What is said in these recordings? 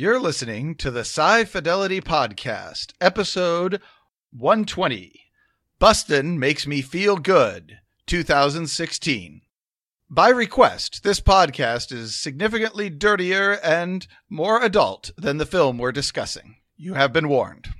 You're listening to the Sci Fidelity Podcast, episode 120 Bustin' Makes Me Feel Good, 2016. By request, this podcast is significantly dirtier and more adult than the film we're discussing. You have been warned.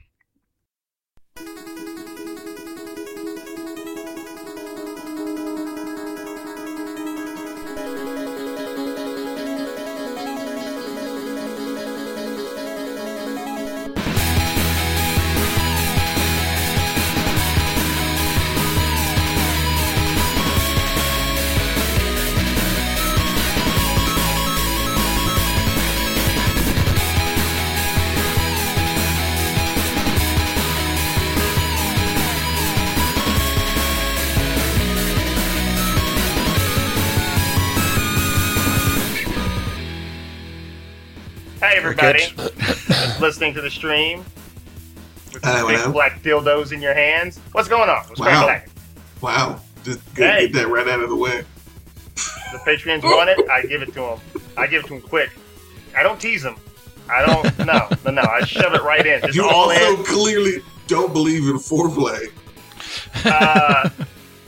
Everybody, listening to the stream with Hello, big hello. black dildos in your hands. What's going on? What's Wow. going on? Wow. Just gotta Hey. get that right out of the way. The Patreons want it. I give it to them. I give it to them quick. I don't tease them. I don't. No, no, no. I shove it right in. Just You all also in. clearly don't believe in foreplay. Uh,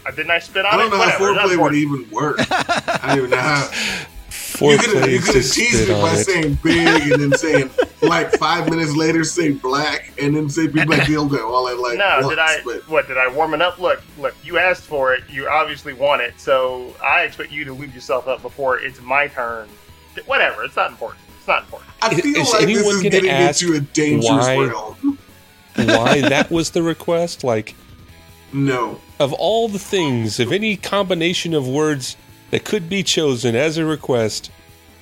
uh, didn't I spit on I don't it? know how Whatever. That's foreplay would even work. I don't even know how. You Foreplay could have you is could to have teased spit it by it. saying big and then saying like five minutes later say black and then say big black dildo all at like No, once. did I? But What did I warm it up? Look, look. You asked for it. You obviously want it. So I expect you to lube yourself up before it's my turn. Whatever. It's not important. It's not important. I feel is like this is getting ask into a dangerous why- realm. Why that was the request? Like, No. of all the things, of any combination of words that could be chosen as a request,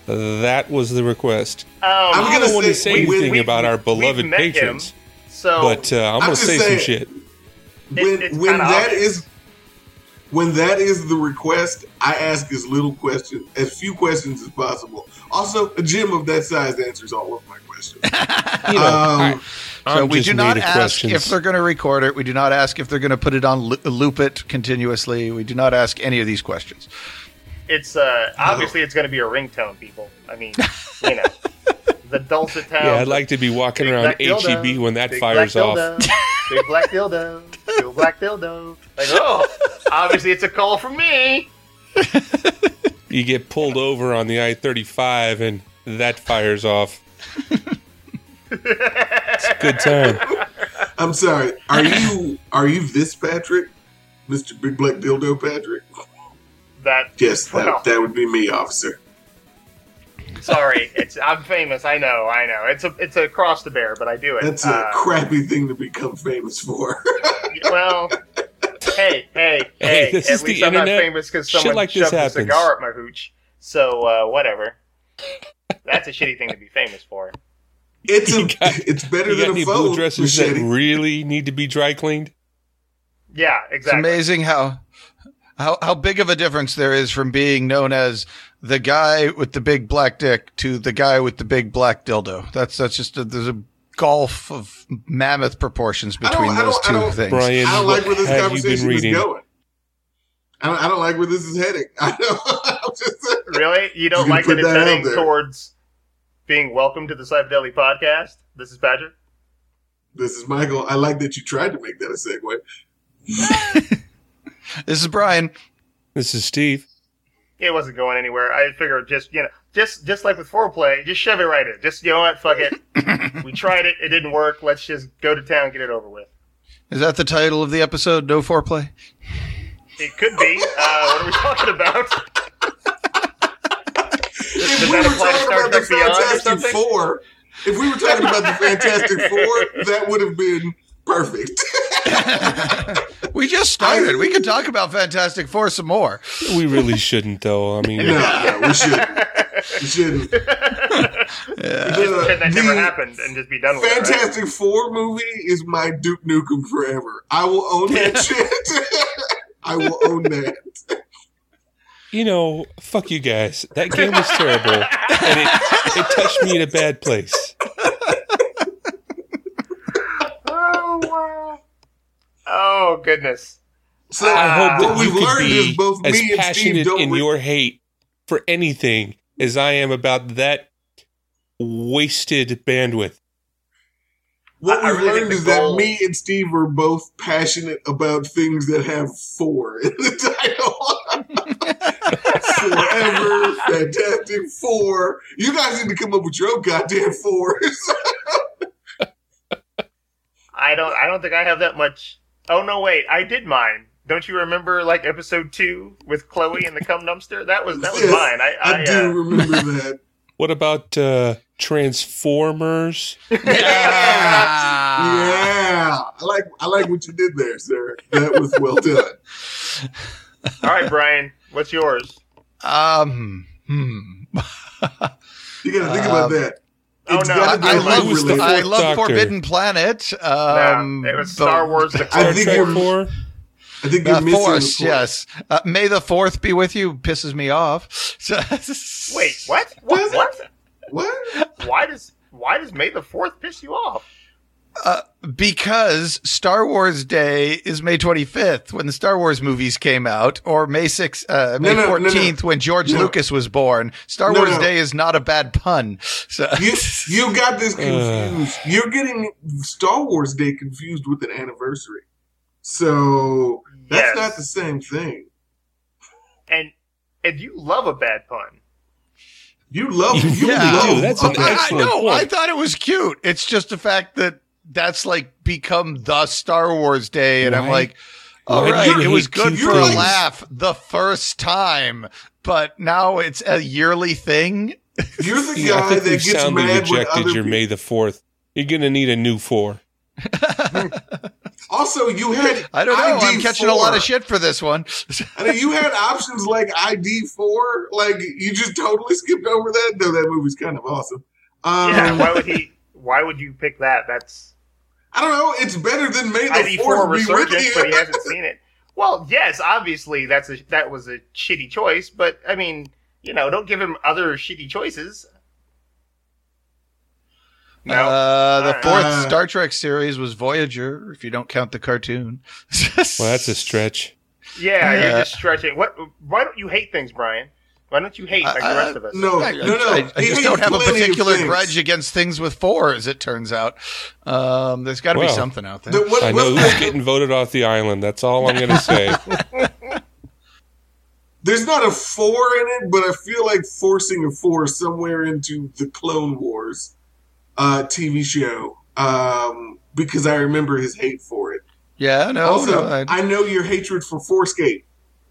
that was the request. Um, I'm I gonna don't want to say- say we- anything we- about our we've beloved met him. patrons, so but uh, I'm I'm going to just say saying- some shit. when it's when that obvious. is when that is the request, I ask as little questions, as few questions as possible. Also, a gym of that size answers all of my questions. You know, Um, I, So I'm we do not ask questions. if they're going to record it. We do not ask if they're going to put it on loop it continuously. We do not ask any of these questions. It's uh, obviously it's going to be a ringtone, people. I mean, you know, the dulcet tones. Yeah, I'd like to be walking Big around black dildo, HEB when that big fires black off. dildo, big black dildo, big black dildo. Like, oh, obviously it's a call from me. You get pulled over on the I-35 and that fires off. it's a good time. I'm sorry. Are you are you this Patrick, Mister Big Black Dildo Patrick? That Yes, that, Well. that would be me, officer. sorry, it's I'm famous. I know, I know. It's a it's a cross to bear, but I do it. That's a Uh, crappy thing to become famous for. well, hey, hey, hey! Hey, this at is the least I'm not internet. famous because Shit someone like this shoved a happens. cigar up my hooch. So uh, whatever. That's a shitty thing to be famous for. it's a, got- it's better than a any blue phone dresses that really need to be dry cleaned? Yeah, exactly. It's exactly. amazing how how how big of a difference there is from being known as the guy with the big black dick to the guy with the big black dildo. That's that's just a, there's a gulf of mammoth proportions between those don't- I two don't- things. Brian, I don't like where this have you been conversation is going. I don't, I don't like where this is heading. I don't, I'm just, Really? You don't You like put that it's that heading towards being welcome to the Sci Fidelity podcast? This is Patrick. this is Michael. I like that you tried to make that a segue. This is Brian. This is Steve. It wasn't going anywhere. I figured just you know, just just like with foreplay, just shove it right in. Just you know what? Fuck it. we tried it. It didn't work. Let's just go to town, get it over with. Is that the title of the episode? No foreplay. It could be. Uh, what are we talking about? if we were talking about the Trek Beyond or Fantastic? Four, if we were talking about the Fantastic Four, that would have been perfect. we just started. We could talk about Fantastic Four some more. We really shouldn't, though. I mean, no, no, we shouldn't. We shouldn't. Yeah. The- Pretend that never happened and just be done with it. right? Fantastic Four movie is my Duke Nukem forever. I will own that shit. I will own that. you know, fuck you guys. That game was terrible, and it, it touched me in a bad place. Oh wow. Oh goodness. So I hope Uh, that what you we've could learned is be both as me and Steve passionate don't in re- your hate for anything as I am about that wasted bandwidth. What I- I we've really learned the is that me and Steve are both passionate about things that have four in the title. Forever, Fantastic Four. You guys need to come up with your own goddamn fours. I don't. I don't think I have that much. Oh no, wait, I did mine. Don't you remember like episode two with Chloe and the cum dumpster? That was that was Yes, mine. I, I, I do uh, remember that. What about uh, Transformers? Yeah. Yeah, I like I like what you did there, sir. That was well done. all right, Brian, what's yours? Um. Hmm. You got to think about Um, that. Oh, no, gotta I, be I a love Who's the. I love Doctor? Forbidden Planet. Um, no, it was but- Star Wars. The I think Trek you're- 4? I think you're The missing Force, the yes. Uh, May the Fourth be with you. Pisses me off. Wait, what? What? What? What? Why does Why does May the Fourth piss you off? Uh, because Star Wars Day is May 25th when the Star Wars movies came out, or May 6th, uh, May No, no, no, no. 14th when George No. Lucas was born. Star No, Wars no. Day is not a bad pun. So You you got this Uh. confused. You're getting Star Wars Day confused with an anniversary. So that's Yes. not the same thing. And and you love a bad pun. You love You you really love do. That's an okay. I, I know. point. I thought it was cute. It's just the fact that that's like become the Star Wars Day, and I'm like, all why right, it was good cute for a laugh the first time, but now it's a yearly thing. You're the Yeah, I guy think that gets soundly mad rejected other your people. May the 4th. You're going to need a new 4. Also, you had I don't know. I'm ID catching a lot of shit for this one. I mean, you had options like ID four. Like you just totally skipped over that. Though that movie's kind of awesome. Um, Yeah. Why would he? Why would you pick that? That's I don't know. It's better than May the Fourth four be with resurgence, but he hasn't seen it. Well, yes, obviously that's a that was a shitty choice, but I mean, you know, don't give him other shitty choices. No, Uh, the Alright. fourth Uh, Star Trek series was Voyager, if you don't count the cartoon. Well, that's a stretch. yeah, yeah. you're just stretching. What? Why don't you hate things, Brian? Why don't you hate like the Uh, rest of us? No, I, no, no. I, I just don't have a particular grudge against things with four, as it turns out. Um, there's got to be something out there. The- what- I know what- who's getting voted off the island. That's all I'm going to say. There's not a four in it, but I feel like forcing a four somewhere into the Clone Wars uh, TV show um, because I remember his hate for it. yeah, no, also, no. I, I know your hatred for Forescape.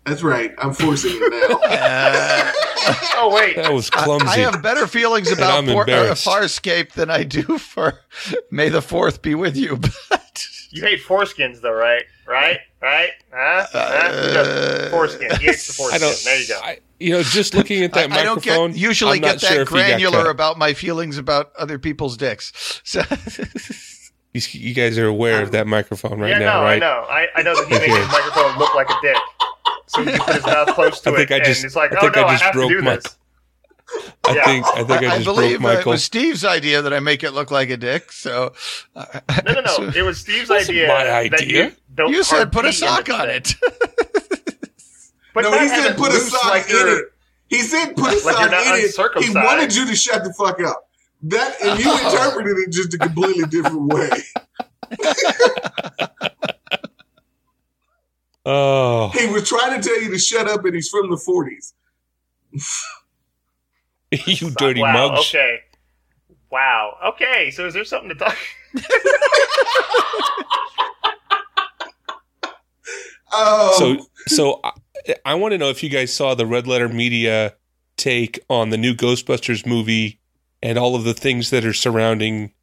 That's right. I'm forcing it now. uh, Oh wait, That was I, clumsy. I have better feelings about I'm for, uh. Farscape than I do for May the Fourth be with you. But you hate foreskins though, right? Right? Right? Huh? huh? Who doesn't? Uh, Foreskin. He hates the I foreskin. don't. There you go. I, you know, just looking at that I, I don't get usually I'm get that sure if he got granular about my feelings about other people's dicks. So, You, you guys are aware of that microphone right yeah, now, no, right? I know. I, I know that he makes Okay. his microphone look like a dick. So he can put his mouth close to I think it, I just- and it's like, I oh think no, I I, just have to broke do my- this. I Yeah. think I think I, I, just believe broke uh, it was Steve's idea that I make it look like a dick. So, uh, No, no, no. so- It was Steve's Wasn't idea. my That idea. you don't you said put a sock on it. But no, he have said put a sock like in it. He said put a Like sock in it. He wanted you to shut the fuck up. That and you Oh. interpreted it just a completely different way. Oh, He was trying to tell you to shut up, and he's from the '40s. you dirty wow, mugs! Okay. Wow. Okay. So is there something to talk? Um, So, so I, I want to know if you guys saw the Red Letter Media take on the new Ghostbusters movie and all of the things that are surrounding,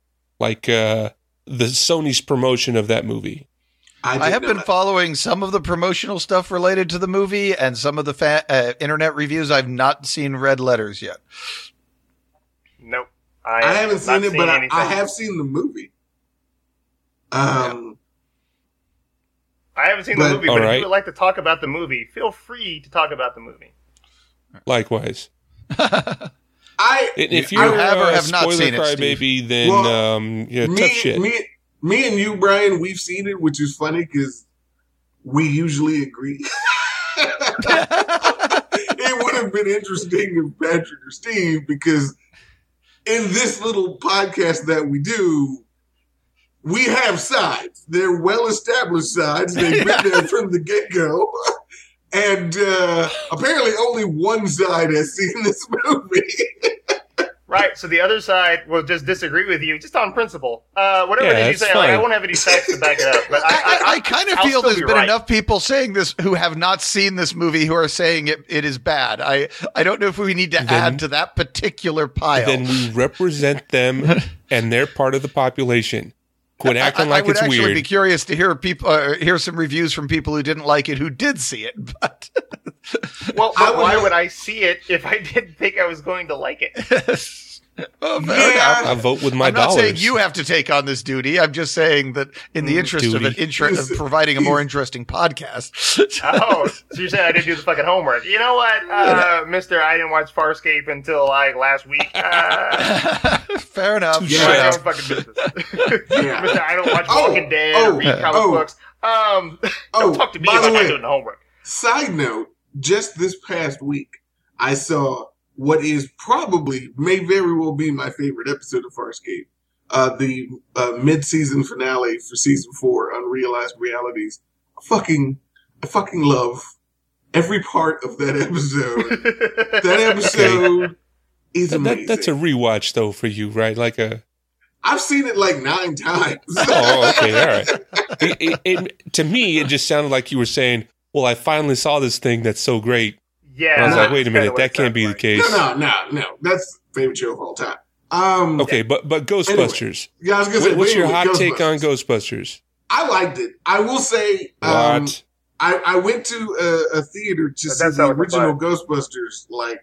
like uh, the Sony's promotion of that movie. I, I have been not. following some of the promotional stuff related to the movie and some of the fa- uh, internet reviews. I've not seen red letters yet. Nope. I, I haven't seen it, but I. I have seen the movie. Um, I haven't seen But- the movie, but if you would like to talk about the movie, feel free to talk about the movie. Likewise, I if you're have or a have not seen it, crybaby, then Well, um, yeah, me, tough shit. me, me and you, Brian, we've seen it, which is funny because we usually agree. it would have been interesting if Patrick or Steve, because in this little podcast that we do, we have sides. They're well established sides. They've been there from the get go. And uh, apparently, only one side has seen this movie. Right. So the other side will just disagree with you, just on principle. Uh, whatever Yeah, it is you say, like, I fine. won't have any facts to back it up. But I, I, I, I, I kind of feel still there's be been right. enough people saying this who have not seen this movie who are saying it, it is bad. I, I don't know if we need to Then- add to that particular pile. Then we represent them, and they're part of the population. Quit acting I, like I would it's actually weird. be curious to hear people uh, hear some reviews from people who didn't like it who did see it. But well, but would why have- would I see it if I didn't think I was going to like it? oh, fair Yeah. enough. I vote with my dollars. I'm not dollars. saying you have to take on this duty. I'm just saying that in the interest of, an Duty. inter- of providing a more interesting podcast. Oh, so you're saying I didn't do the fucking homework? You know what, uh, Mister? I didn't watch Farscape until like last week. Uh, fair enough. Touche. fair mind your enough. fucking business, Yeah. Mister. I don't watch Oh, Walking Dead oh, or read comic oh. books. Um, Oh, don't talk to me by about not way, doing the homework. Side note, just this past week, I saw what is probably, may very well be my favorite episode of Farscape. Uh, the uh, mid-season finale for season four, Unrealized Realities. I fucking, I fucking love every part of that episode. that episode is That- amazing. that- that's a rewatch, though, for you, right? Like a. I've seen it like nine times. Oh, okay, all right. It, it, it, to me, it just sounded like you were saying, "Well, I finally saw this thing that's so great." yeah, I was like, "Wait a minute, that can't sounds be the case." no, no, no, no. That's favorite show of all time. Um, Okay, but but Ghostbusters. yeah, I was gonna say, What- what's your hot take on Ghostbusters. Ghostbusters? I liked it. I will say, um, What? I, I went to a, a theater to But see the original applies. Ghostbusters. Like,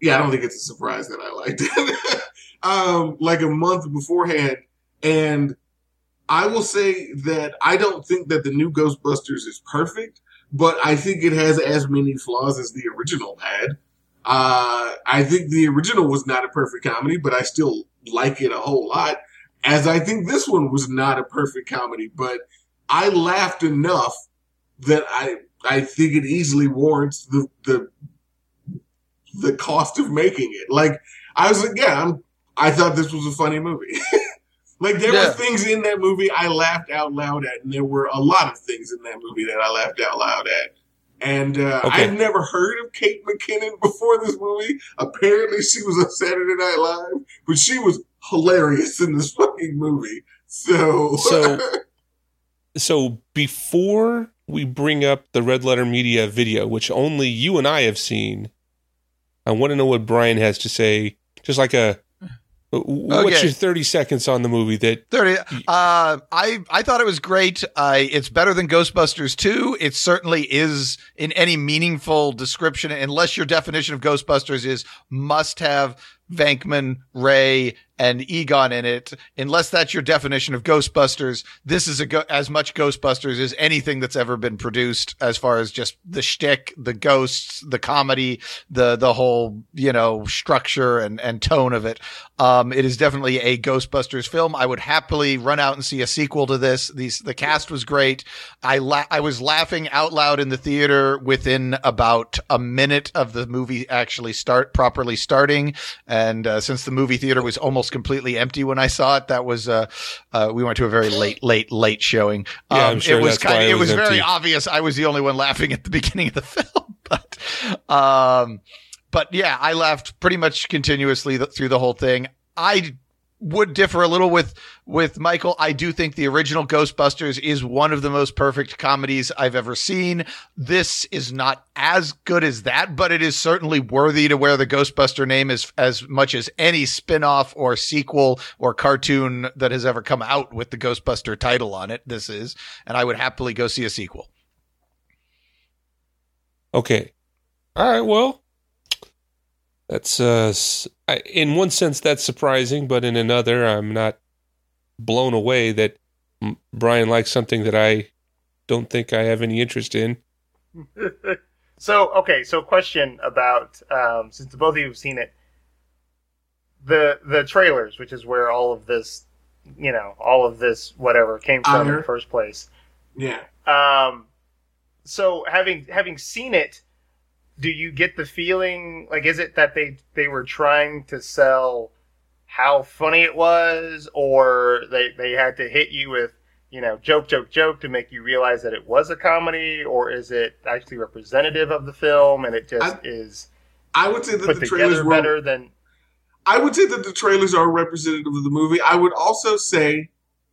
yeah, I don't think it's a surprise that I liked it. um, like a month beforehand, and I will say that I don't think that the new Ghostbusters is perfect, but I think it has as many flaws as the original had. Uh, I think the original was not a perfect comedy, but I still like it a whole lot. As I think this one was not a perfect comedy, but I laughed enough that I I think it easily warrants the the the cost of making it. Like I was like, yeah, I'm, I thought this was a funny movie. like there Yeah. were things in that movie I laughed out loud at, and there were a lot of things in that movie that I laughed out loud at. And uh, Okay. I've never heard of Kate McKinnon before this movie. Apparently, she was on Saturday Night Live, but she was hilarious in this fucking movie. So, So- So before we bring up the Red Letter Media video, which only you and I have seen, I want to know what Brian has to say. Just like a, what's Okay. your thirty seconds on the movie that? Thirty. Uh, I I thought it was great. Uh, it's better than Ghostbusters two. It certainly is in any meaningful description, unless your definition of Ghostbusters is must have Venkman, Ray, and Egon in it. Unless that's your definition of Ghostbusters, this is a go- as much Ghostbusters as anything that's ever been produced, as far as just the shtick, the ghosts, the comedy, the the whole you know structure and and tone of it. Um, it is definitely a Ghostbusters film. I would happily run out and see a sequel to this. These the cast was great. I la- I was laughing out loud in the theater within about a minute of the movie actually start properly starting. Uh, since the movie theater was almost completely empty when I saw it, that was uh, uh, we went to a very late, late, late showing. Um, Yeah, I'm sure it was kind of it was was very obvious. I was the only one laughing at the beginning of the film, but um, but yeah, I laughed pretty much continuously th- through the whole thing. I would differ a little with with Michael. I do think the original Ghostbusters is one of the most perfect comedies I've ever seen. This is not as good as that, but it is certainly worthy to wear the Ghostbuster name as as much as any spin-off or sequel or cartoon that has ever come out with the Ghostbuster title on it. This is, and I would happily go see a sequel. Okay, all right. Well, that's uh, I, in one sense that's surprising, but in another, I'm not blown away that Brian likes something that I don't think I have any interest in. So okay, so question about um, since both of you have seen it, the the trailers, which is where all of this, you know, all of this whatever came from in the first place. yeah. Um, so having having seen it, do you get the feeling like is it that they they were trying to sell how funny it was, or they they had to hit you with you know joke, joke, joke to make you realize that it was a comedy, or is it actually representative of the film and it just I- is I would say that the trailers were better than I would say that the trailers are representative of the movie. I would also say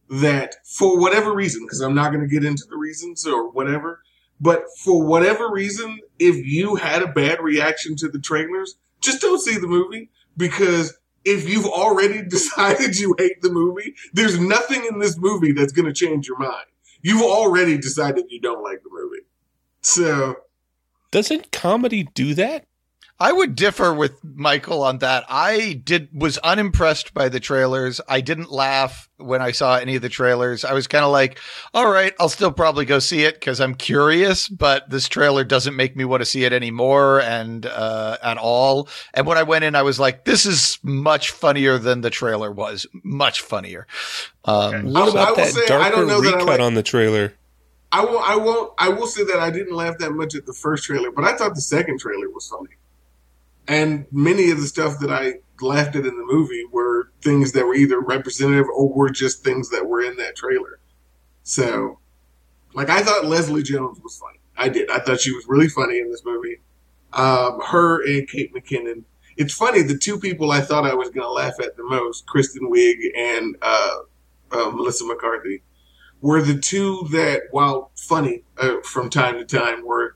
that for whatever reason, because I'm not going to get into the reasons or whatever, but for whatever reason, if you had a bad reaction to the trailers, just don't see the movie because if you've already decided you hate the movie, there's nothing in this movie that's going to change your mind. You've already decided you don't like the movie. So, Doesn't comedy do that? I would differ with Michael on that. I did was unimpressed by the trailers. I didn't laugh when I saw any of the trailers. I was kind of like, "All right, I'll still probably go see it because I'm curious." But this trailer doesn't make me want to see it anymore, and uh, at all. And when I went in, I was like, "This is much funnier than the trailer was. Much funnier." Um, What I- I about will that say, I darker don't know that I recut like- on the trailer? I will. I won't. I will say that I didn't laugh that much at the first trailer, but I thought the second trailer was funny. And many of the stuff that I laughed at in the movie were things that were either representative or were just things that were in that trailer. So, like, I thought Leslie Jones was funny. I did. I thought she was really funny in this movie. Um, her and Kate McKinnon. It's funny. The two people I thought I was going to laugh at the most, Kristen Wiig and uh, uh, Melissa McCarthy were the two that, while funny uh, from time to time, were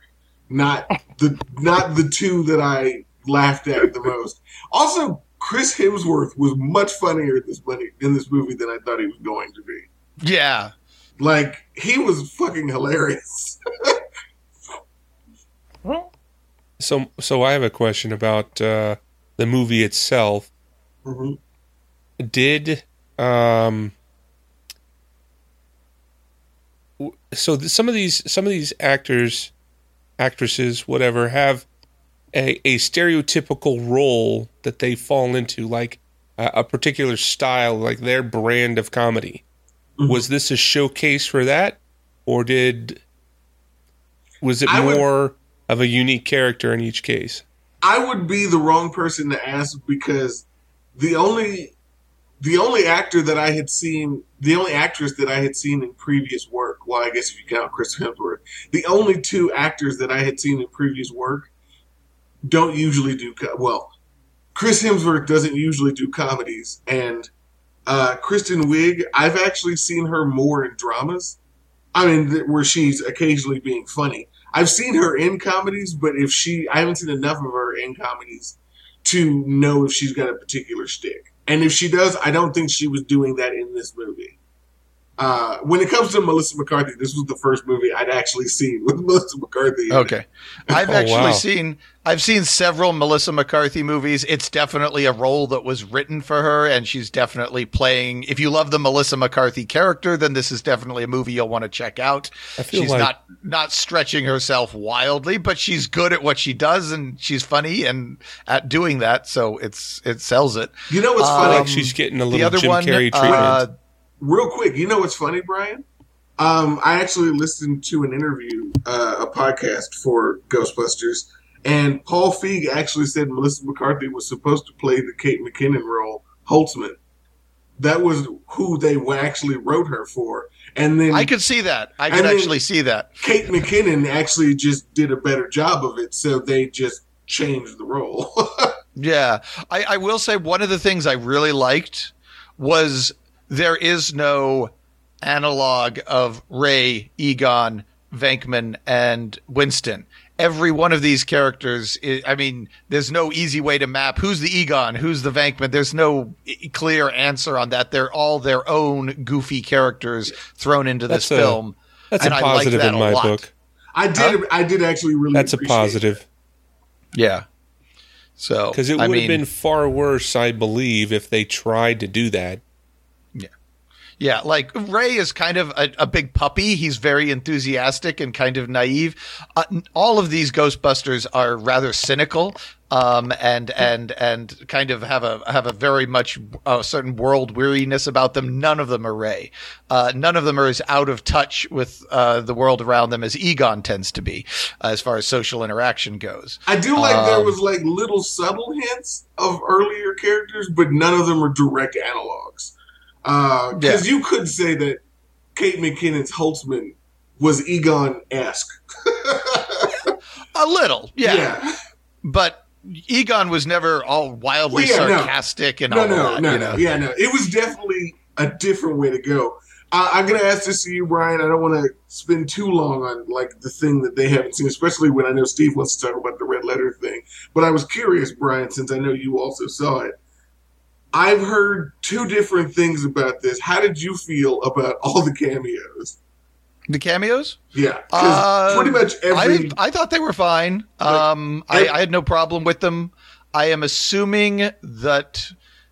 not the not the two that I laughed at the most. Also, Chris Hemsworth was much funnier in this money in this movie than I thought he was going to be. yeah, Like he was fucking hilarious. So, so I have a question about uh, the movie itself. Mhm. Did um, so th- some of these some of these actors, actresses, whatever, have a, a stereotypical role that they fall into, like a, a particular style, like their brand of comedy. Mhm. Was this a showcase for that, or did was it I would- more of a unique character in each case? I would be the wrong person to ask because the only the only actor that I had seen, the only actress that I had seen in previous work, well, I guess if you count Chris Hemsworth, the only two actors that I had seen in previous work don't usually do co- well. Chris Hemsworth doesn't usually do comedies, and uh, Kristen Wiig, I've actually seen her more in dramas. I mean, where she's occasionally being funny. I've seen her in comedies, but if she, I haven't seen enough of her in comedies to know if she's got a particular stick. And if she does, I don't think she was doing that in this movie. Uh, when it comes to Melissa McCarthy, this was the first movie I'd actually seen with Melissa McCarthy. in it. Okay. I've Oh, actually wow. seen I've seen several Melissa McCarthy movies. It's definitely a role that was written for her and she's definitely playing if you love the Melissa McCarthy character, then this is definitely a movie you'll want to check out. She's like not not stretching herself wildly, but she's good at what she does and she's funny and at doing that, so it's it sells it. You know what's Um, funny? she's getting a The little other Jim one Carrey treatment. uh, Real quick, you know what's funny, Brian? Um, I actually listened to an interview, uh, a podcast for Ghostbusters, and Paul Feig actually said Melissa McCarthy was supposed to play the Kate McKinnon role, Holtzman. That was who they actually wrote her for. And then I could see that. I could actually see that. Kate McKinnon actually just did a better job of it, so they just changed the role. Yeah. I, I will say one of the things I really liked was there is no analog of Ray, Egon, Venkman, and Winston. Every one of these characters, i I mean, there's no easy way to map who's the Egon, who's the Venkman. There's no clear answer on that. They're all their own goofy characters thrown into this a- film. That's and a I like positive that in my book. I did. I did actually really. That's a appreciate positive Yeah. So, because it I would have been far worse, I believe, if they tried to do that. Yeah, like Ray is kind of a, a big puppy. He's very enthusiastic and kind of naive. Uh, all of these Ghostbusters are rather cynical. um, and and and kind of have a have a very much a certain world weariness about them. None of them are Ray. Uh, none of them are as out of touch with uh, the world around them as Egon tends to be, uh, as far as social interaction goes. I do like there Um, was like little subtle hints of earlier characters, but none of them are direct analogs. Uh, because you could say that Kate McKinnon's Holtzman was Egon esque. A little, yeah. But Egon was never all wildly Well, yeah, no. sarcastic and no, all no, that. no, you no. know? Yeah, no. It was definitely a different way to go. I, I'm gonna ask this to you, Brian. I don't want to spend too long on like the thing that they haven't seen, especially when I know Steve wants to talk about the red letter thing. But I was curious, Brian, since I know you also saw it. I've heard two different things about this. How did you feel about all the cameos? The cameos? Yeah, Uh, pretty much every I I thought they were fine. Um, I, I had no problem with them. I am assuming that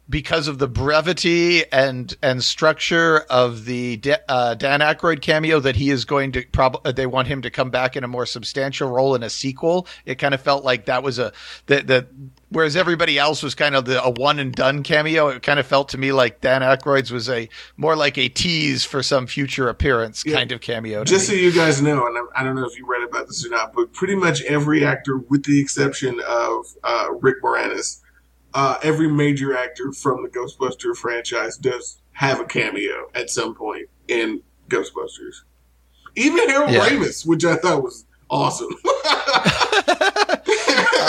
because of the brevity and and structure of the Da- uh, Dan Aykroyd cameo, that he is going to probably they want him to come back in a more substantial role in a sequel. It kind of felt like that was a that that. Whereas everybody else was kind of the, a one and done cameo, it kind of felt to me like Dan Aykroyd's was a more like a tease for some future appearance Yeah. kind of cameo. Just so you guys know, and I I don't know if you read about this or not, but pretty much every actor, with the exception of uh, Rick Moranis, uh, every major actor from the Ghostbuster franchise does have a cameo at some point in Ghostbusters. Even Harold Yeah. Ramis, which I thought was awesome.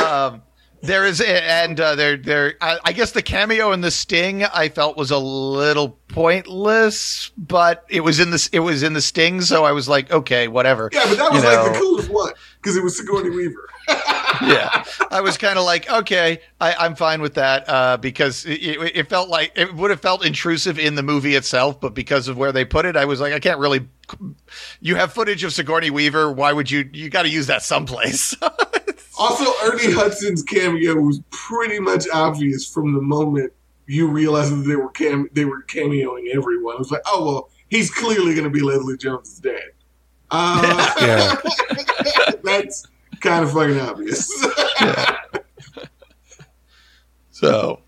um, there is, and uh, there, there. I, I guess the cameo in the Sting I felt was a little pointless, but it was in the it was in the Sting, so I was like, okay, whatever. yeah, but that You was like the coolest one because it was Sigourney Weaver. yeah, I was kind of like, okay, I, I'm fine with that uh, because it, it felt like it would have felt intrusive in the movie itself, but because of where they put it, I was like, I can't really. You have footage of Sigourney Weaver. Why would you? You got to use that someplace. Also, Ernie Hudson's cameo was pretty much obvious from the moment you realized that they were cam- they were cameoing everyone. It was like, oh well, he's clearly going to be Leslie Jones's dad. Uh, Yeah. that's kind of fucking obvious. so.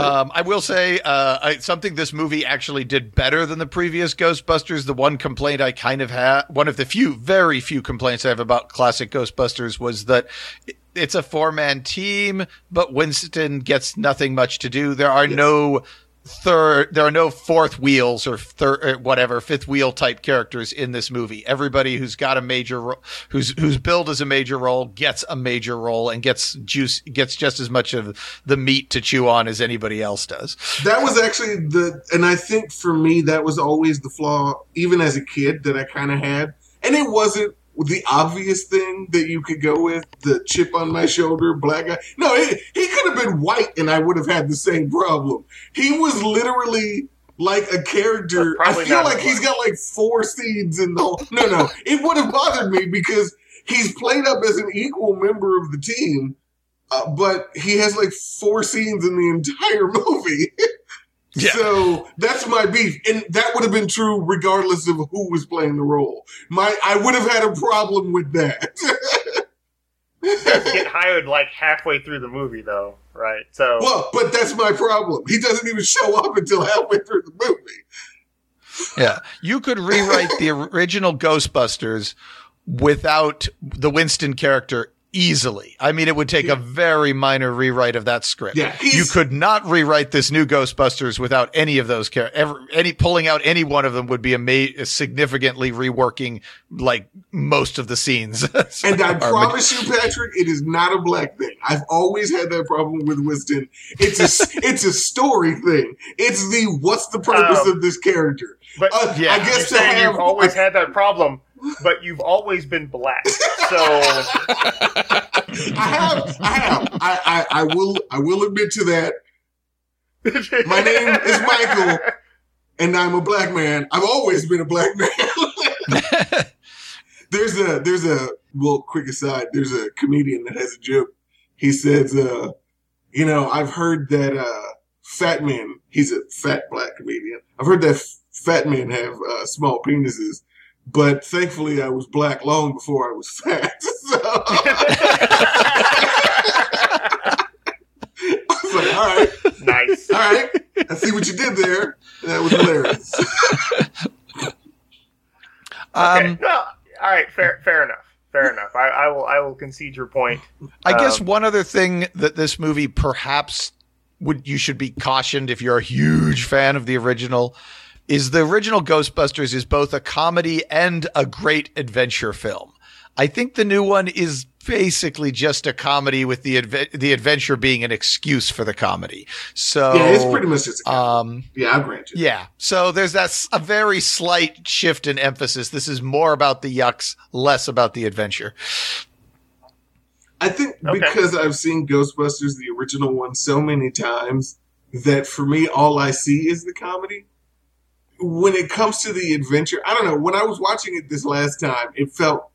Um, I will say uh, I, something this movie actually did better than the previous Ghostbusters. The one complaint I kind of had, one of the few, very few complaints I have about classic Ghostbusters was that it- it's a four man team, but Winston gets nothing much to do. There are Yes. no third, there are no fourth wheels or third, or uh, whatever, fifth wheel type characters in this movie. Everybody who's got a major, who's, who's billed as a major role gets a major role and gets juice, gets just as much of the meat to chew on as anybody else does. that was actually the, and I think for me that was always the flaw, even as a kid, that I kind of had, and it wasn't the obvious thing that you could go with the chip on my shoulder black guy. No, it, he could have been white, and I would have had the same problem. He was literally like a character. I feel like he's got like four scenes in the whole. No, no, it would have bothered me because he's played up as an equal member of the team, uh, but he has like four scenes in the entire movie. Yeah. So that's my beef, and that would have been true regardless of who was playing the role. My, I would have had a problem with that. get hired like halfway through the movie, though, right? So well, but that's my problem. He doesn't even show up until halfway through the movie. Yeah. You could rewrite the original Ghostbusters without the Winston character easily. I mean, it would take a very minor rewrite of that script. Yeah, you could not rewrite this new Ghostbusters without any of those characters. Any pulling out any one of them would be a ma- significantly reworking like most of the scenes. And I Or- promise you, Patrick, it is not a black thing. I've always had that problem with Winston. It's a it's a story thing. It's the what's the purpose Um, of this character? but Uh, Yeah. I you're guess to saying have you've always had that problem, but you've always been black. So I have, I have, I, I, I will, I will admit to that. My name is Michael, and I'm a black man. I've always been a black man. there's a, there's a, well, quick aside. There's a comedian that has a joke. He says, uh, you know, I've heard that uh, fat men. He's a fat black comedian. I've heard that f- fat men have uh, small penises. But thankfully, I was black long before I was fat. So. right, Nice. all right. I see what you did there. That was hilarious. Okay. Um, well, all right. Fair. Fair enough. Fair enough. I, I will. I will concede your point. I guess Um, one other thing that this movie perhaps would you should be cautioned if you're a huge fan of the original is the original Ghostbusters is both a comedy and a great adventure film. I think the new one is basically just a comedy with the adve- the adventure being an excuse for the comedy. So yeah, it's pretty much just. A um yeah, I'll grant you. yeah. So there's that a very slight shift in emphasis. This is more about the yucks, less about the adventure. I think Okay. because I've seen Ghostbusters, the original one, so many times that for me, all I see is the comedy. When it comes to the adventure, I don't know. When I was watching it this last time, it felt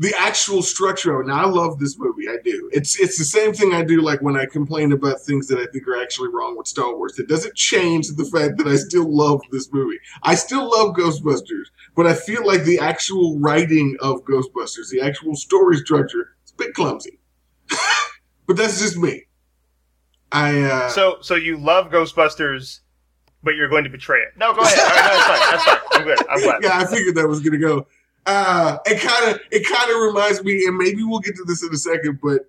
the actual structure of it. Now, I love this movie. I do. It's it's the same thing I do like when I complain about things that I think are actually wrong with Star Wars. It doesn't change the fact that I still love this movie. I still love Ghostbusters, but I feel like the actual writing of Ghostbusters, the actual story structure, it's a bit clumsy. but that's just me. I uh So, so you love Ghostbusters, but you're going to betray it. No, go ahead. All right, no, that's fine. That's fine. I'm good. I'm glad. yeah, I figured that was gonna go. Uh, it kind of it kind of reminds me, and maybe we'll get to this in a second, but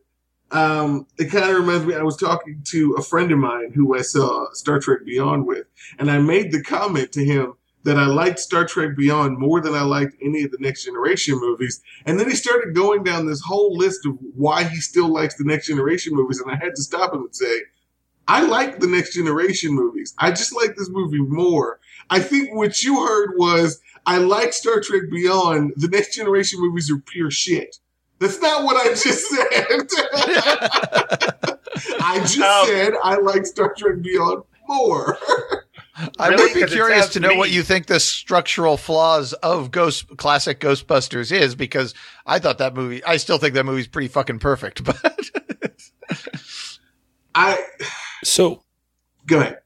um, it kind of reminds me. I was talking to a friend of mine who I saw Star Trek Beyond with, and I made the comment to him that I liked Star Trek Beyond more than I liked any of the Next Generation movies. And then he started going down this whole list of why he still likes the Next Generation movies, and I had to stop him and say, I like the Next Generation movies. I just like this movie more. I think what you heard was I like Star Trek Beyond. The Next Generation movies are pure shit. That's not what I just said. I just Um, said I like Star Trek Beyond more. I Really? would be 'Cause it curious to to know me- what you think the structural flaws of Ghost classic Ghostbusters is because I thought that movie I still think that movie's pretty fucking perfect, but I So, go ahead.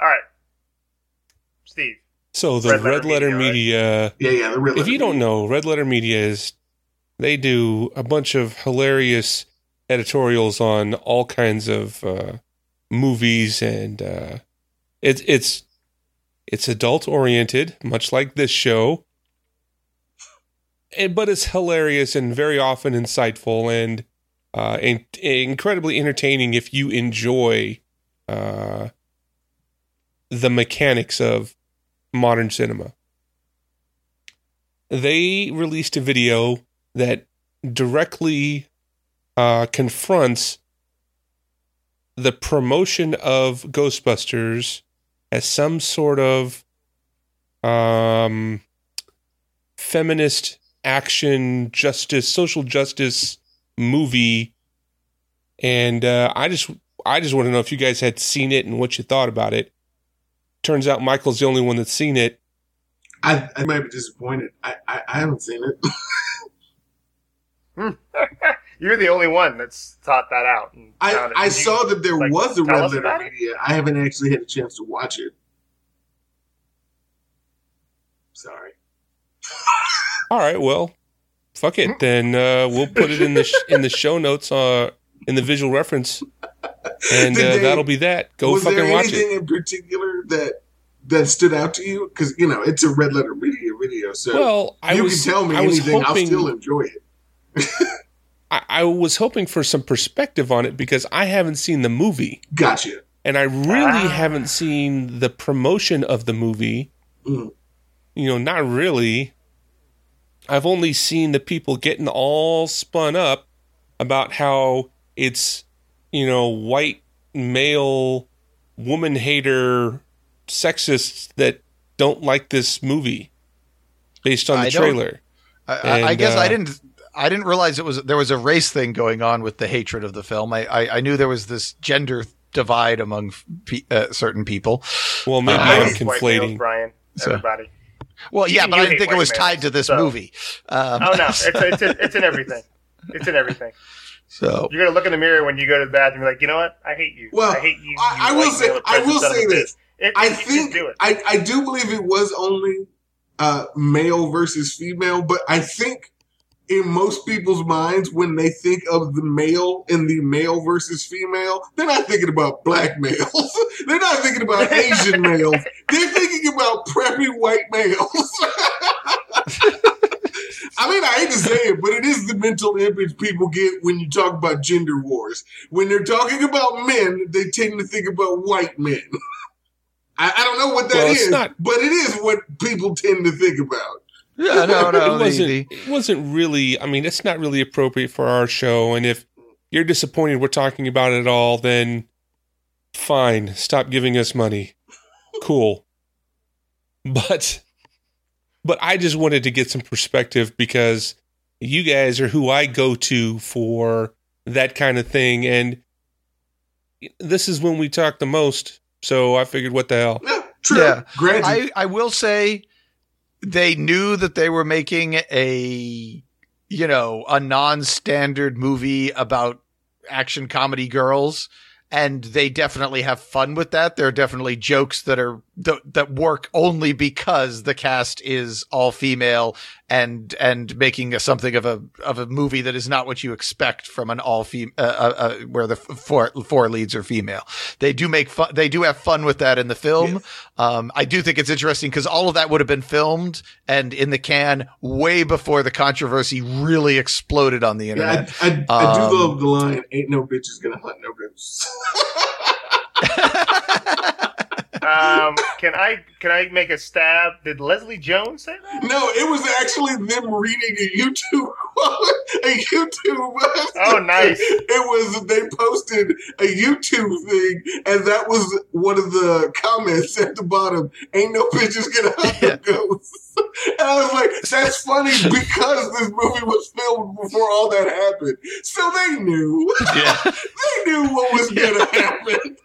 All right, Steve. so the Red Red Letter Letter, Media, Media. Yeah, yeah. The real if you don't know, Red Letter Media is they do a bunch of hilarious editorials on all kinds of uh, movies, and uh, it's it's it's adult oriented, much like this show. And, but it's hilarious and very often insightful and uh, in, incredibly entertaining if you enjoy uh, the mechanics of modern cinema. They released a video that directly uh, confronts the promotion of Ghostbusters as some sort of um, feminist action, justice, social justice movie. And uh, I just, I just want to know if you guys had seen it and what you thought about it. Turns out Michael's the only one that's seen it. I, I might be disappointed. I, I, I haven't seen it. You're the only one that's thought that out. and I. I you- saw that there like, was a tell Red Letter about it? Media. I haven't actually had a chance to watch it. Sorry. All right, well, fuck it. Then uh, we'll put it in the sh- in the show notes uh, in the visual reference, and uh, they- that'll be that. Go was fucking there watch anything it. in particular that that stood out to you? Because you know it's a Red Letter Media video, so Well, I you was can tell me I was anything. hoping I'll still enjoy it. I, I was hoping for some perspective on it because I haven't seen the movie, Gotcha. and I really Ah. haven't seen the promotion of the movie. Mm. You know, not really. I've only seen the people getting all spun up about how it's, you know, white male woman hater sexists that don't like this movie based on the I trailer. I, I- I And, guess I uh, didn't I didn't realize it was there was a race thing going on with the hatred of the film. I I, I knew there was this gender divide among pe- uh, certain people. Well, maybe Uh, I I'm hate males, conflating. Brian. So- Everybody. Well, yeah, but I didn't think it was males, tied to this so- movie. Um, Oh no, it's it's in, it's in everything. It's in everything. so You're gonna look in the mirror when you go to the bathroom. You're like, you know what? I hate you. Well, I hate you. I- you I will white say- I will say this. bitch. It, I think do it. I, I do believe it was only uh, male versus female, but I think in most people's minds when they think of the male in the male versus female, they're not thinking about black males. they're not thinking about Asian males. They're thinking about preppy white males. I mean, I hate to say it, but it is the mental image people get when you talk about gender wars. When they're talking about men, they tend to think about white men. I, I don't know what that Well, is, not- but it is what people tend to think about. Yeah, no, no. it wasn't. the- It wasn't really. I mean, it's not really appropriate for our show. And if you're disappointed we're talking about it at all, then fine. Stop giving us money. Cool. But, but I just wanted to get some perspective because you guys are who I go to for that kind of thing, and this is when we talk the most. So I figured, what the hell? Yeah, true. Yeah. Granted, I, I will say they knew that they were making a you know a non-standard movie about action comedy girls and they definitely have fun with that there are definitely jokes that are that, that work only because the cast is all female and and making a, something of a of a movie that is not what you expect from an all female uh, uh, uh, where the f- four four leads are female they do make fun they do have fun with that in the film um, I do think it's interesting because all of that would have been filmed and in the can way before the controversy really exploded on the yeah, internet. I, I, I do Um, love the line, ain't no bitches gonna hunt no ghosts. Um, can I can I make a stab? Did Leslie Jones say that? no, it was actually them reading a YouTube a YouTube. Oh, nice. It was they posted a YouTube thing, and that was one of the comments at the bottom. Ain't no bitches gonna hunt Yeah. no ghosts. And I was like, that's funny because this movie was filmed before all that happened, so they knew. yeah, they knew what was gonna happen.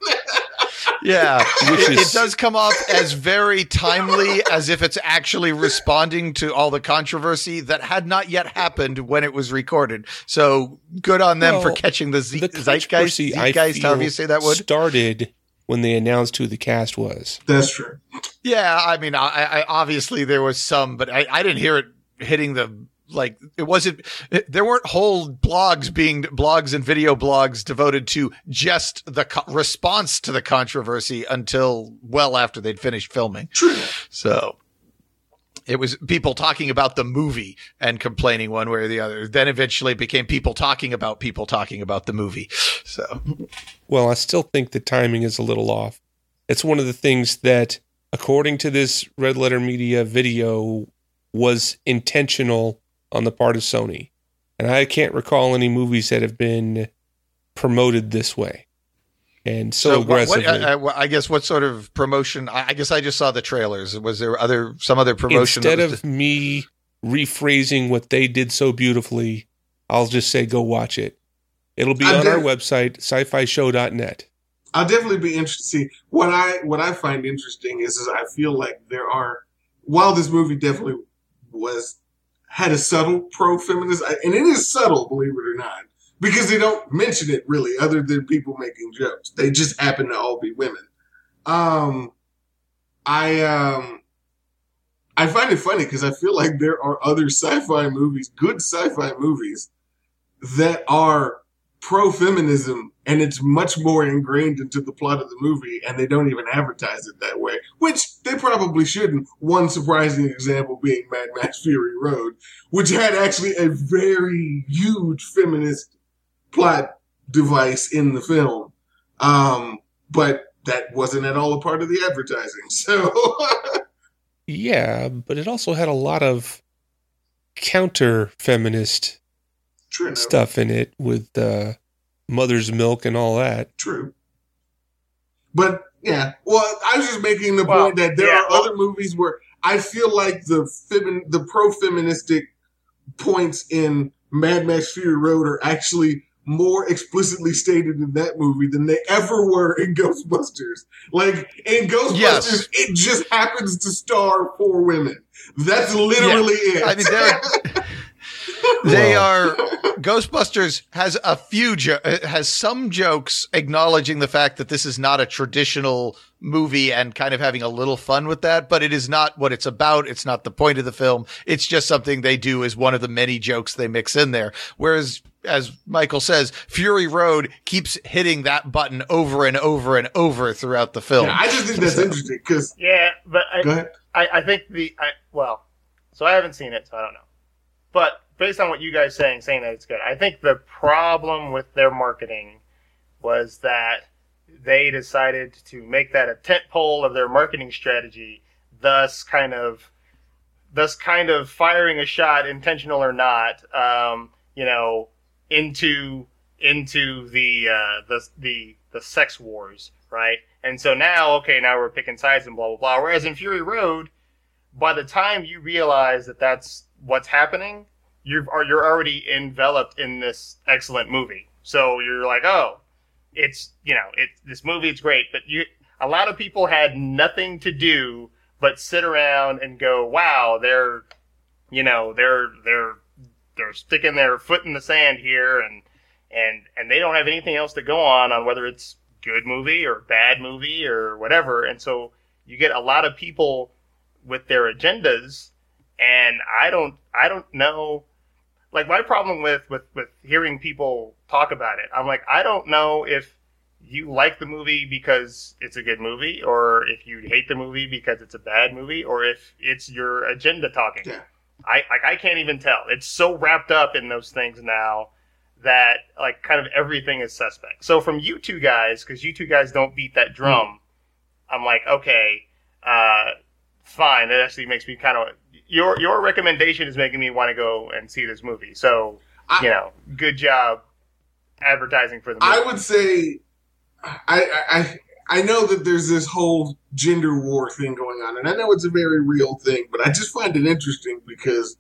yeah. Which It, is- it does come off as very timely, as if it's actually responding to all the controversy that had not yet happened when it was recorded. So good on them for catching the, z- the zeitgeist, controversy, I zeitgeist, however feel, you say that word. started when they announced who the cast was. That's true. Yeah, I mean, I, I obviously there was some, but I, I didn't hear it hitting the like. It wasn't. There weren't whole blogs being blogs and video blogs devoted to just the co- response to the controversy until well after they'd finished filming. True. So it was people talking about the movie and complaining one way or the other. Then eventually it became people talking about people talking about the movie. So Well, I still think the timing is a little off. It's one of the things that, according to this Red Letter Media video, was intentional on the part of Sony. And I can't recall any movies that have been promoted this way and so, what- what- I, I- I guess what sort of promotion? I, I guess I just saw the trailers. Was there other some other promotion? that Instead was of me rephrasing what they did so beautifully, I'll just say go watch it. It'll be I on our website, sci-fi show.net. I'll definitely be interested to see what I what I find interesting is is I feel like there are while this movie definitely was had a subtle pro feminist and it is subtle, believe it or not, because they don't mention it really, other than people making jokes. They just happen to all be women. Um, I um, I find it funny because I feel like there are other sci-fi movies, good sci-fi movies, that are pro feminism and it's much more ingrained into the plot of the movie and they don't even advertise it that way, which they probably shouldn't. One surprising example being Mad Max Fury Road, which had actually a very huge feminist plot device in the film. Um, but that wasn't at all a part of the advertising. So, Yeah, but it also had a lot of counter feminist true. enough. stuff in it with uh, mother's milk and all that. True. But yeah, well, I was just making the Well, point that there yeah, are well- other movies where I feel like the femin- the pro feministic points in Mad Max Fury Road are actually more explicitly stated in that movie than they ever were in Ghostbusters. Like in Ghostbusters, Yes. it just happens to star four women. That's literally it. I mean, They Well. are Ghostbusters has a few jo- uh, has some jokes acknowledging the fact that this is not a traditional movie and kind of having a little fun with that, but it is not what it's about. It's not the point of the film. It's just something they do as one of the many jokes they mix in there. Whereas as Michael says, Fury Road keeps hitting that button over and over and over throughout the film. Yeah, I just think that's interesting because Yeah, but I, go ahead. I, I think the I, well, so I haven't seen it, so I don't know. But based on what you guys saying, saying that it's good, I think the problem with their marketing was that they decided to make that a tent pole of their marketing strategy, thus kind of, thus kind of firing a shot, intentional or not, um, you know, into into the uh, the the the sex wars, right? And so now, okay, now we're picking sides and blah blah blah. Whereas in Fury Road, by the time you realize that that's what's happening, you're are you're already enveloped in this excellent movie. So you're like, oh, it's you know, it this movie it's great, but you a lot of people had nothing to do but sit around and go, wow, they're you know, they're they're they're sticking their foot in the sand here and and and they don't have anything else to go on on whether it's good movie or bad movie or whatever and so you get a lot of people with their agendas and i don't i don't know like my problem with with with hearing people talk about it i'm like i don't know if you like the movie because it's a good movie or if you hate the movie because it's a bad movie or if it's your agenda talking Yeah. i like i can't even tell it's so wrapped up in those things now that like kind of everything is suspect. So from you two guys, because you two guys don't beat that drum, I'm like, okay, uh, fine. That actually makes me kind of your your recommendation is making me want to go and see this movie. So I- you know, good job advertising for the movie. I would say, I, I I I know that there's this whole gender war thing going on, and I know it's a very real thing, but I just find it interesting because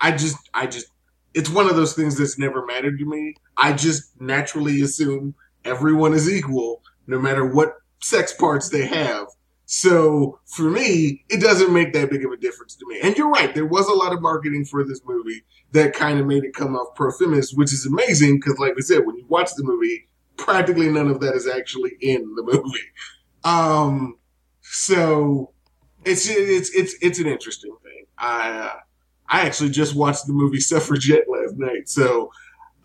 I just I just it's one of those things that's never mattered to me. I just naturally assume everyone is equal, no matter what sex parts they have. So for me, it doesn't make that big of a difference to me. And you're right, there was a lot of marketing for this movie that kind of made it come off pro feminist, which is amazing because, like we said, when you watch the movie, practically none of that is actually in the movie. Um, so it's it's it's it's an interesting thing. I uh, I actually just watched the movie Suffragette last night, so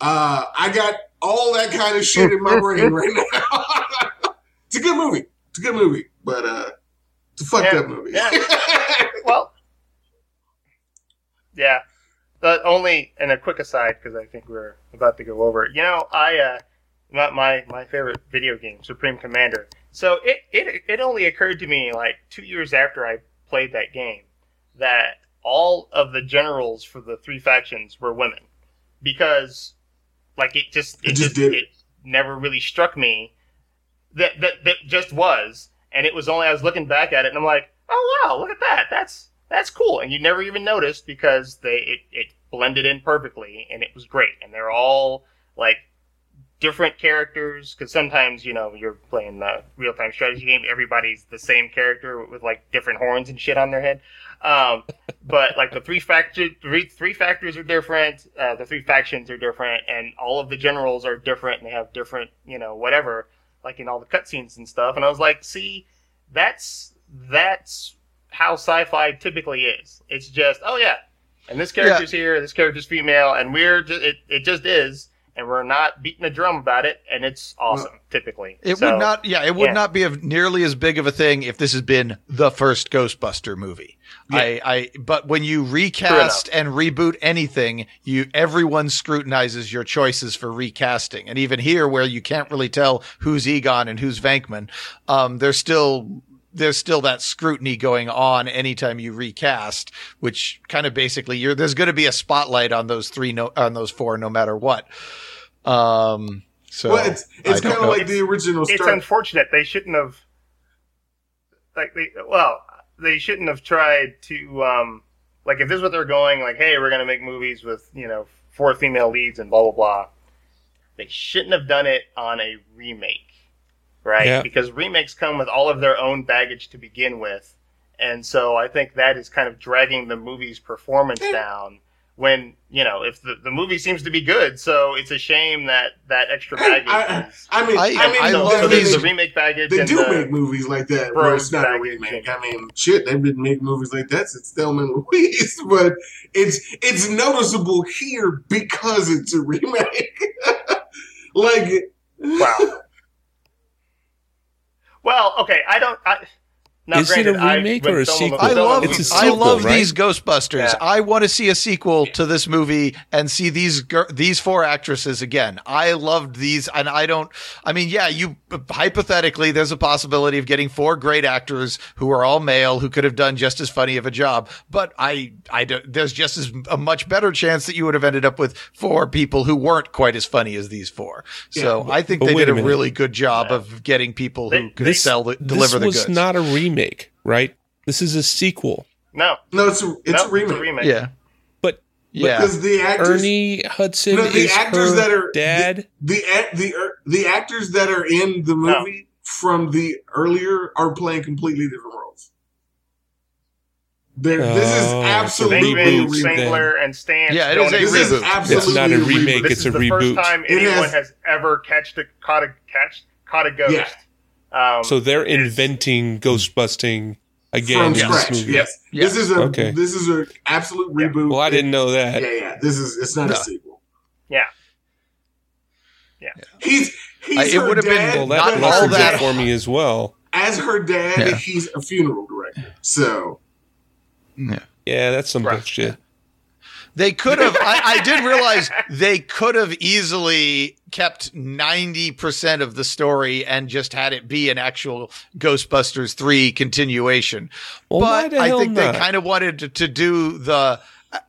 uh, I got all that kind of shit in my brain right now. it's a good movie. It's a good movie, but uh, it's a fucked Yeah, up movie. yeah. well, yeah. But only, and a quick aside because I think we're about to go over it. You know, I uh, my my my favorite video game, Supreme Commander. So it it it only occurred to me like two years after I played that game that all of the generals for the three factions were women because like it just It it, just just, did. it never really struck me that that that just was and it was only I was looking back at it and I'm like oh wow look at that. That's that's cool. And you never even noticed because they it, it blended in perfectly and it was great. And they're all like different characters because sometimes you know you're playing the real-time strategy game everybody's the same character with, like different horns and shit on their head. Um, but like the three factors three, three factors are different uh, the three factions are different and all of the generals are different and they have different you know whatever like in all the cutscenes and stuff and i was like see that's that's how sci-fi typically is. It's just oh yeah and this character's here this character's female and we're just it, it just is and we're not beating a drum about it and it's awesome typically It So, would not, yeah, it would yeah. not be of nearly as big of a thing if this had been the first Ghostbuster movie. I, I, but when you recast and reboot anything, you everyone scrutinizes your choices for recasting, and even here, where you can't really tell who's Egon and who's Venkman, um, there's still there's still that scrutiny going on anytime you recast, which kind of basically you're there's going to be a spotlight on those three no on those four no matter what. Um, so well, it's it's kind of like the original it's Star. unfortunate they shouldn't have like they well they shouldn't have tried to um like if this is what they're going like hey we're gonna make movies with you know four female leads and blah blah blah they shouldn't have done it on a remake right Yeah. because remakes come with all of their own baggage to begin with and so i think that is kind of dragging the movie's performance down when you know if the, the movie seems to be good, so it's a shame that that extra baggage. I, is, I mean, I- I, mean, I so, love so there's these- the remake baggage. They and do the, make movies like that where it's not a remake. I mean, shit, they've been making movies like that since Thelma and Louise, but it's it's noticeable here because it's a remake. like, Wow. Well, okay, I don't. I, now, Is it a granted, I remake or a sequel? I love It's a Louise- I love right? these Ghostbusters. Yeah. I want to see a sequel to this movie and see these these four actresses again. I loved these, and I don't. I mean, yeah, you hypothetically, there's a possibility of getting four great actors who are all male who could have done just as funny of a job. But I, I don't, there's just as a much better chance that you would have ended up with four people who weren't quite as funny as these four. So Yeah, I think they did a a, really good job Yeah. of getting people They- who could This- sell the, deliver the this was goods. not a remake, right? This is a sequel. No, no, it's a, it's no, a remake. yeah, But yeah. Because the actors, Ernie Hudson No, the is actors her that are- dad. the a- the er, the actors that are in the movie from the earlier are playing completely different roles. They're, this is Oh, it's a absolutely a Benjamin reboot, remake. Spengler and Stan. Yeah, it don't is a This agree. is reboot. absolutely It's not a a remake, This it's is a the reboot. first time It anyone has- has ever catched a caught a catch caught a ghost. Yeah. Um, So they're inventing ghost busting again from in this scratch. movie. Yes, this is a Okay. this is an absolute Yeah. reboot. Well, I didn't know that. Yeah, yeah. This is it's not No. a sequel. yeah, Yeah. He's he's I- it her would have been- dad. Well, Not that all that- for me as well. as her dad, Yeah. he's a funeral director. So Yeah, that's some Right. bullshit. They could have. I, I did realize they could have easily kept ninety percent of the story and just had it be an actual Ghostbusters three continuation. Well, but I think not? they kind of wanted to, to do the.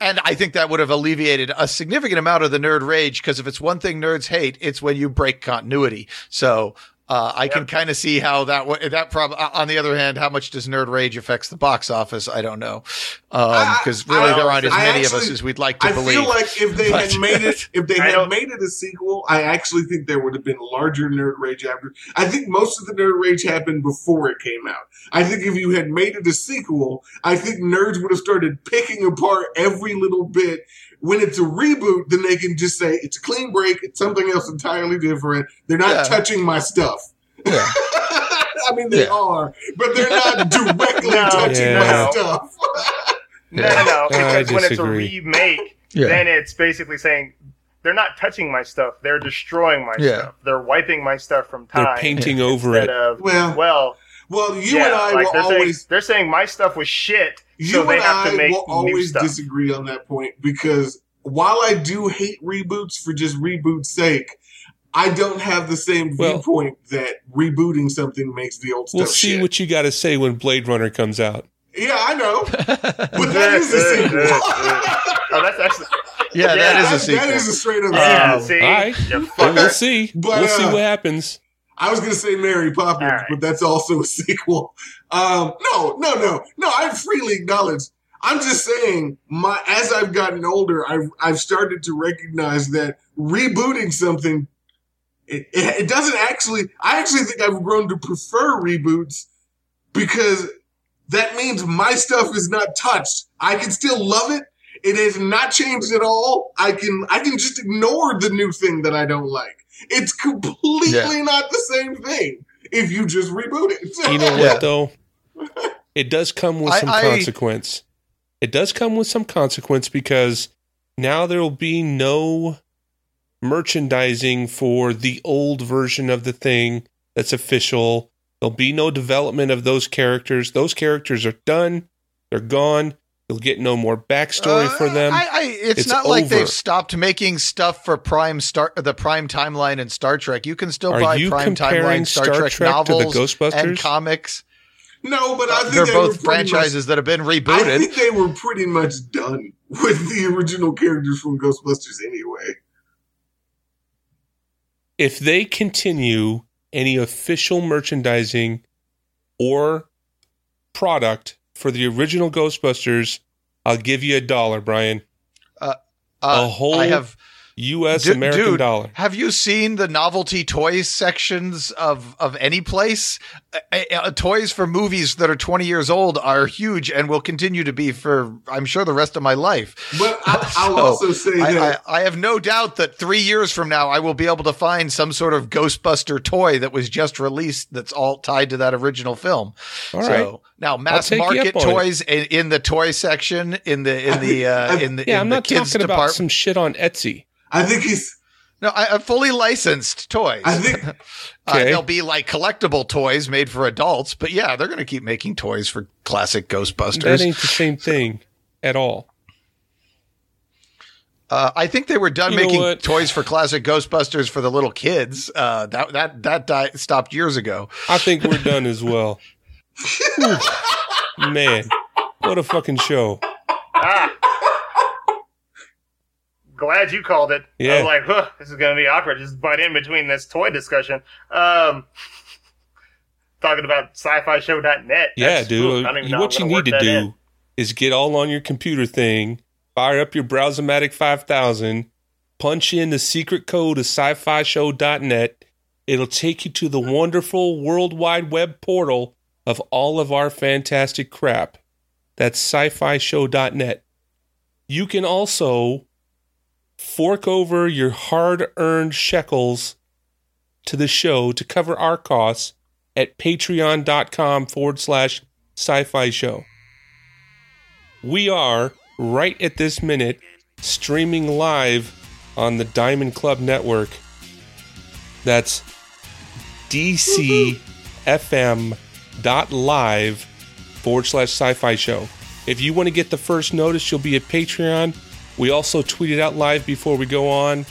And I think that would have alleviated a significant amount of the nerd rage because if it's one thing nerds hate, it's when you break continuity. So uh, I can kind of see how that wa- that problem. On the other hand, how much does nerd rage affects the box office? I don't know because I- really there aren't as I many of us as we'd like to I believe. feel like if they But- had made it, if they had made it a sequel, I actually think there would have been larger nerd rage after. I think most of the nerd rage happened before it came out. I think if you had made it a sequel, I think nerds would have started picking apart every little bit. When it's a reboot, then they can just say it's a clean break. It's something else entirely different. They're not Yeah. touching my stuff. Yeah. I mean, they Yeah. are, but they're not directly No. touching my Yeah. stuff. no, Yeah. no, no, because when it's a remake, Yeah. then it's basically saying they're not touching my stuff; they're destroying my Yeah. stuff. They're wiping my stuff from time. They're painting over it. of Well, well, well, you yeah, and I like will they're always. saying they're saying my stuff was shit, You so they and have I make will always disagree on that point because while I do hate reboots for just reboot's sake, I don't have the same Well- viewpoint that rebooting something makes the old stuff. We'll see shit. what you got to say when Blade Runner comes out. yeah, I know, but that is a sequel. oh, that's actually yeah, that Yeah, is a That- sequel. That is a straight up yeah. Um, sequel. see, all right. you Well, we'll see. But, we'll see uh, what happens. I was gonna say Mary Poppins, right. but that's also a sequel. Um, no, no, no, no. I freely acknowledge. I'm just saying, my as I've gotten older, I've I've started to recognize that rebooting something, it, it, it doesn't actually. I actually think I've grown to prefer reboots because that means my stuff is not touched. I can still love it. It has not changed at all. I can I can just ignore the new thing that I don't like. It's completely Yeah. not the same thing if you just reboot it. You know what though? It does come with I- some I- consequence. It does come with some consequence because now there will be no merchandising for the old version of the thing that's official. There'll be no development of those characters. Those characters are done. They're gone. You'll get no more backstory for Uh, them. I, I, it's, It's not like they've stopped making stuff for Prime Star, the Prime timeline in Star Trek. You can still Are buy you Prime timeline Star, Star Trek, Trek to the novels Ghostbusters? and comics. no, but I think They're they both were pretty franchises that have been Much, I rebooted. think they were pretty much done with the original characters from Ghostbusters anyway. if they continue any official merchandising or product for the original Ghostbusters, I'll give you a dollar, Brian. Uh, a whole I have U.S. Du- American dude, dollar. Have you seen the novelty toys sections of of any place? Uh, uh, toys for movies that are 20 years old are huge and will continue to be for I'm sure the rest of my life. But I, I'll So, also say I, that I, I have no doubt that three years from now, I will be able to find some sort of Ghostbuster toy that was just released that's all tied to that original film. All so right. now, mass market up on it. toys in, in the toy section in the in the uh, in the Yeah, in I'm the not kids talking about department. some shit on Etsy. I think he's. no, I, I fully licensed toys. I think Uh, they'll be like collectible toys made for adults, but yeah, they're going to keep making toys for classic Ghostbusters. That ain't the same thing at all. Uh, I think they were done You making toys for classic Ghostbusters for the little kids. Uh, that that that di- stopped years ago. I think we're done as well. Man, what a fucking show. Ah. Glad you called it. I Yeah. was like, huh, this is going to be awkward. Just butt in between this toy discussion. Um, talking about sci-fi show.net. Yeah, dude. ooh, I don't even what you need to do in. is get all on your computer thing, fire up your Browsermatic 5000, punch in the secret code of sci-fi show.net. It'll take you to the wonderful World Wide Web portal of all of our fantastic crap. That's sci-fi show.net. You can also fork over your hard-earned shekels to the show to cover our costs at patreon.com forward slash sci-fi show. We are, right at this minute, streaming live on the Diamond Club Network. That's dcfm.live forward slash sci-fi show. If you want to get the first notice, you'll be at Patreon. We also tweet it out live before we go on.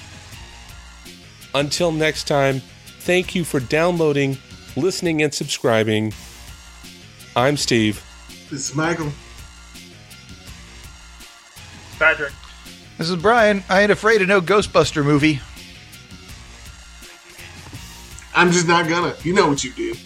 Until next time, thank you for downloading, listening, and subscribing. I'm Steve. This is Michael. Patrick. This is Brian. I ain't afraid of no Ghostbuster movie. I'm just not gonna. You know what you did.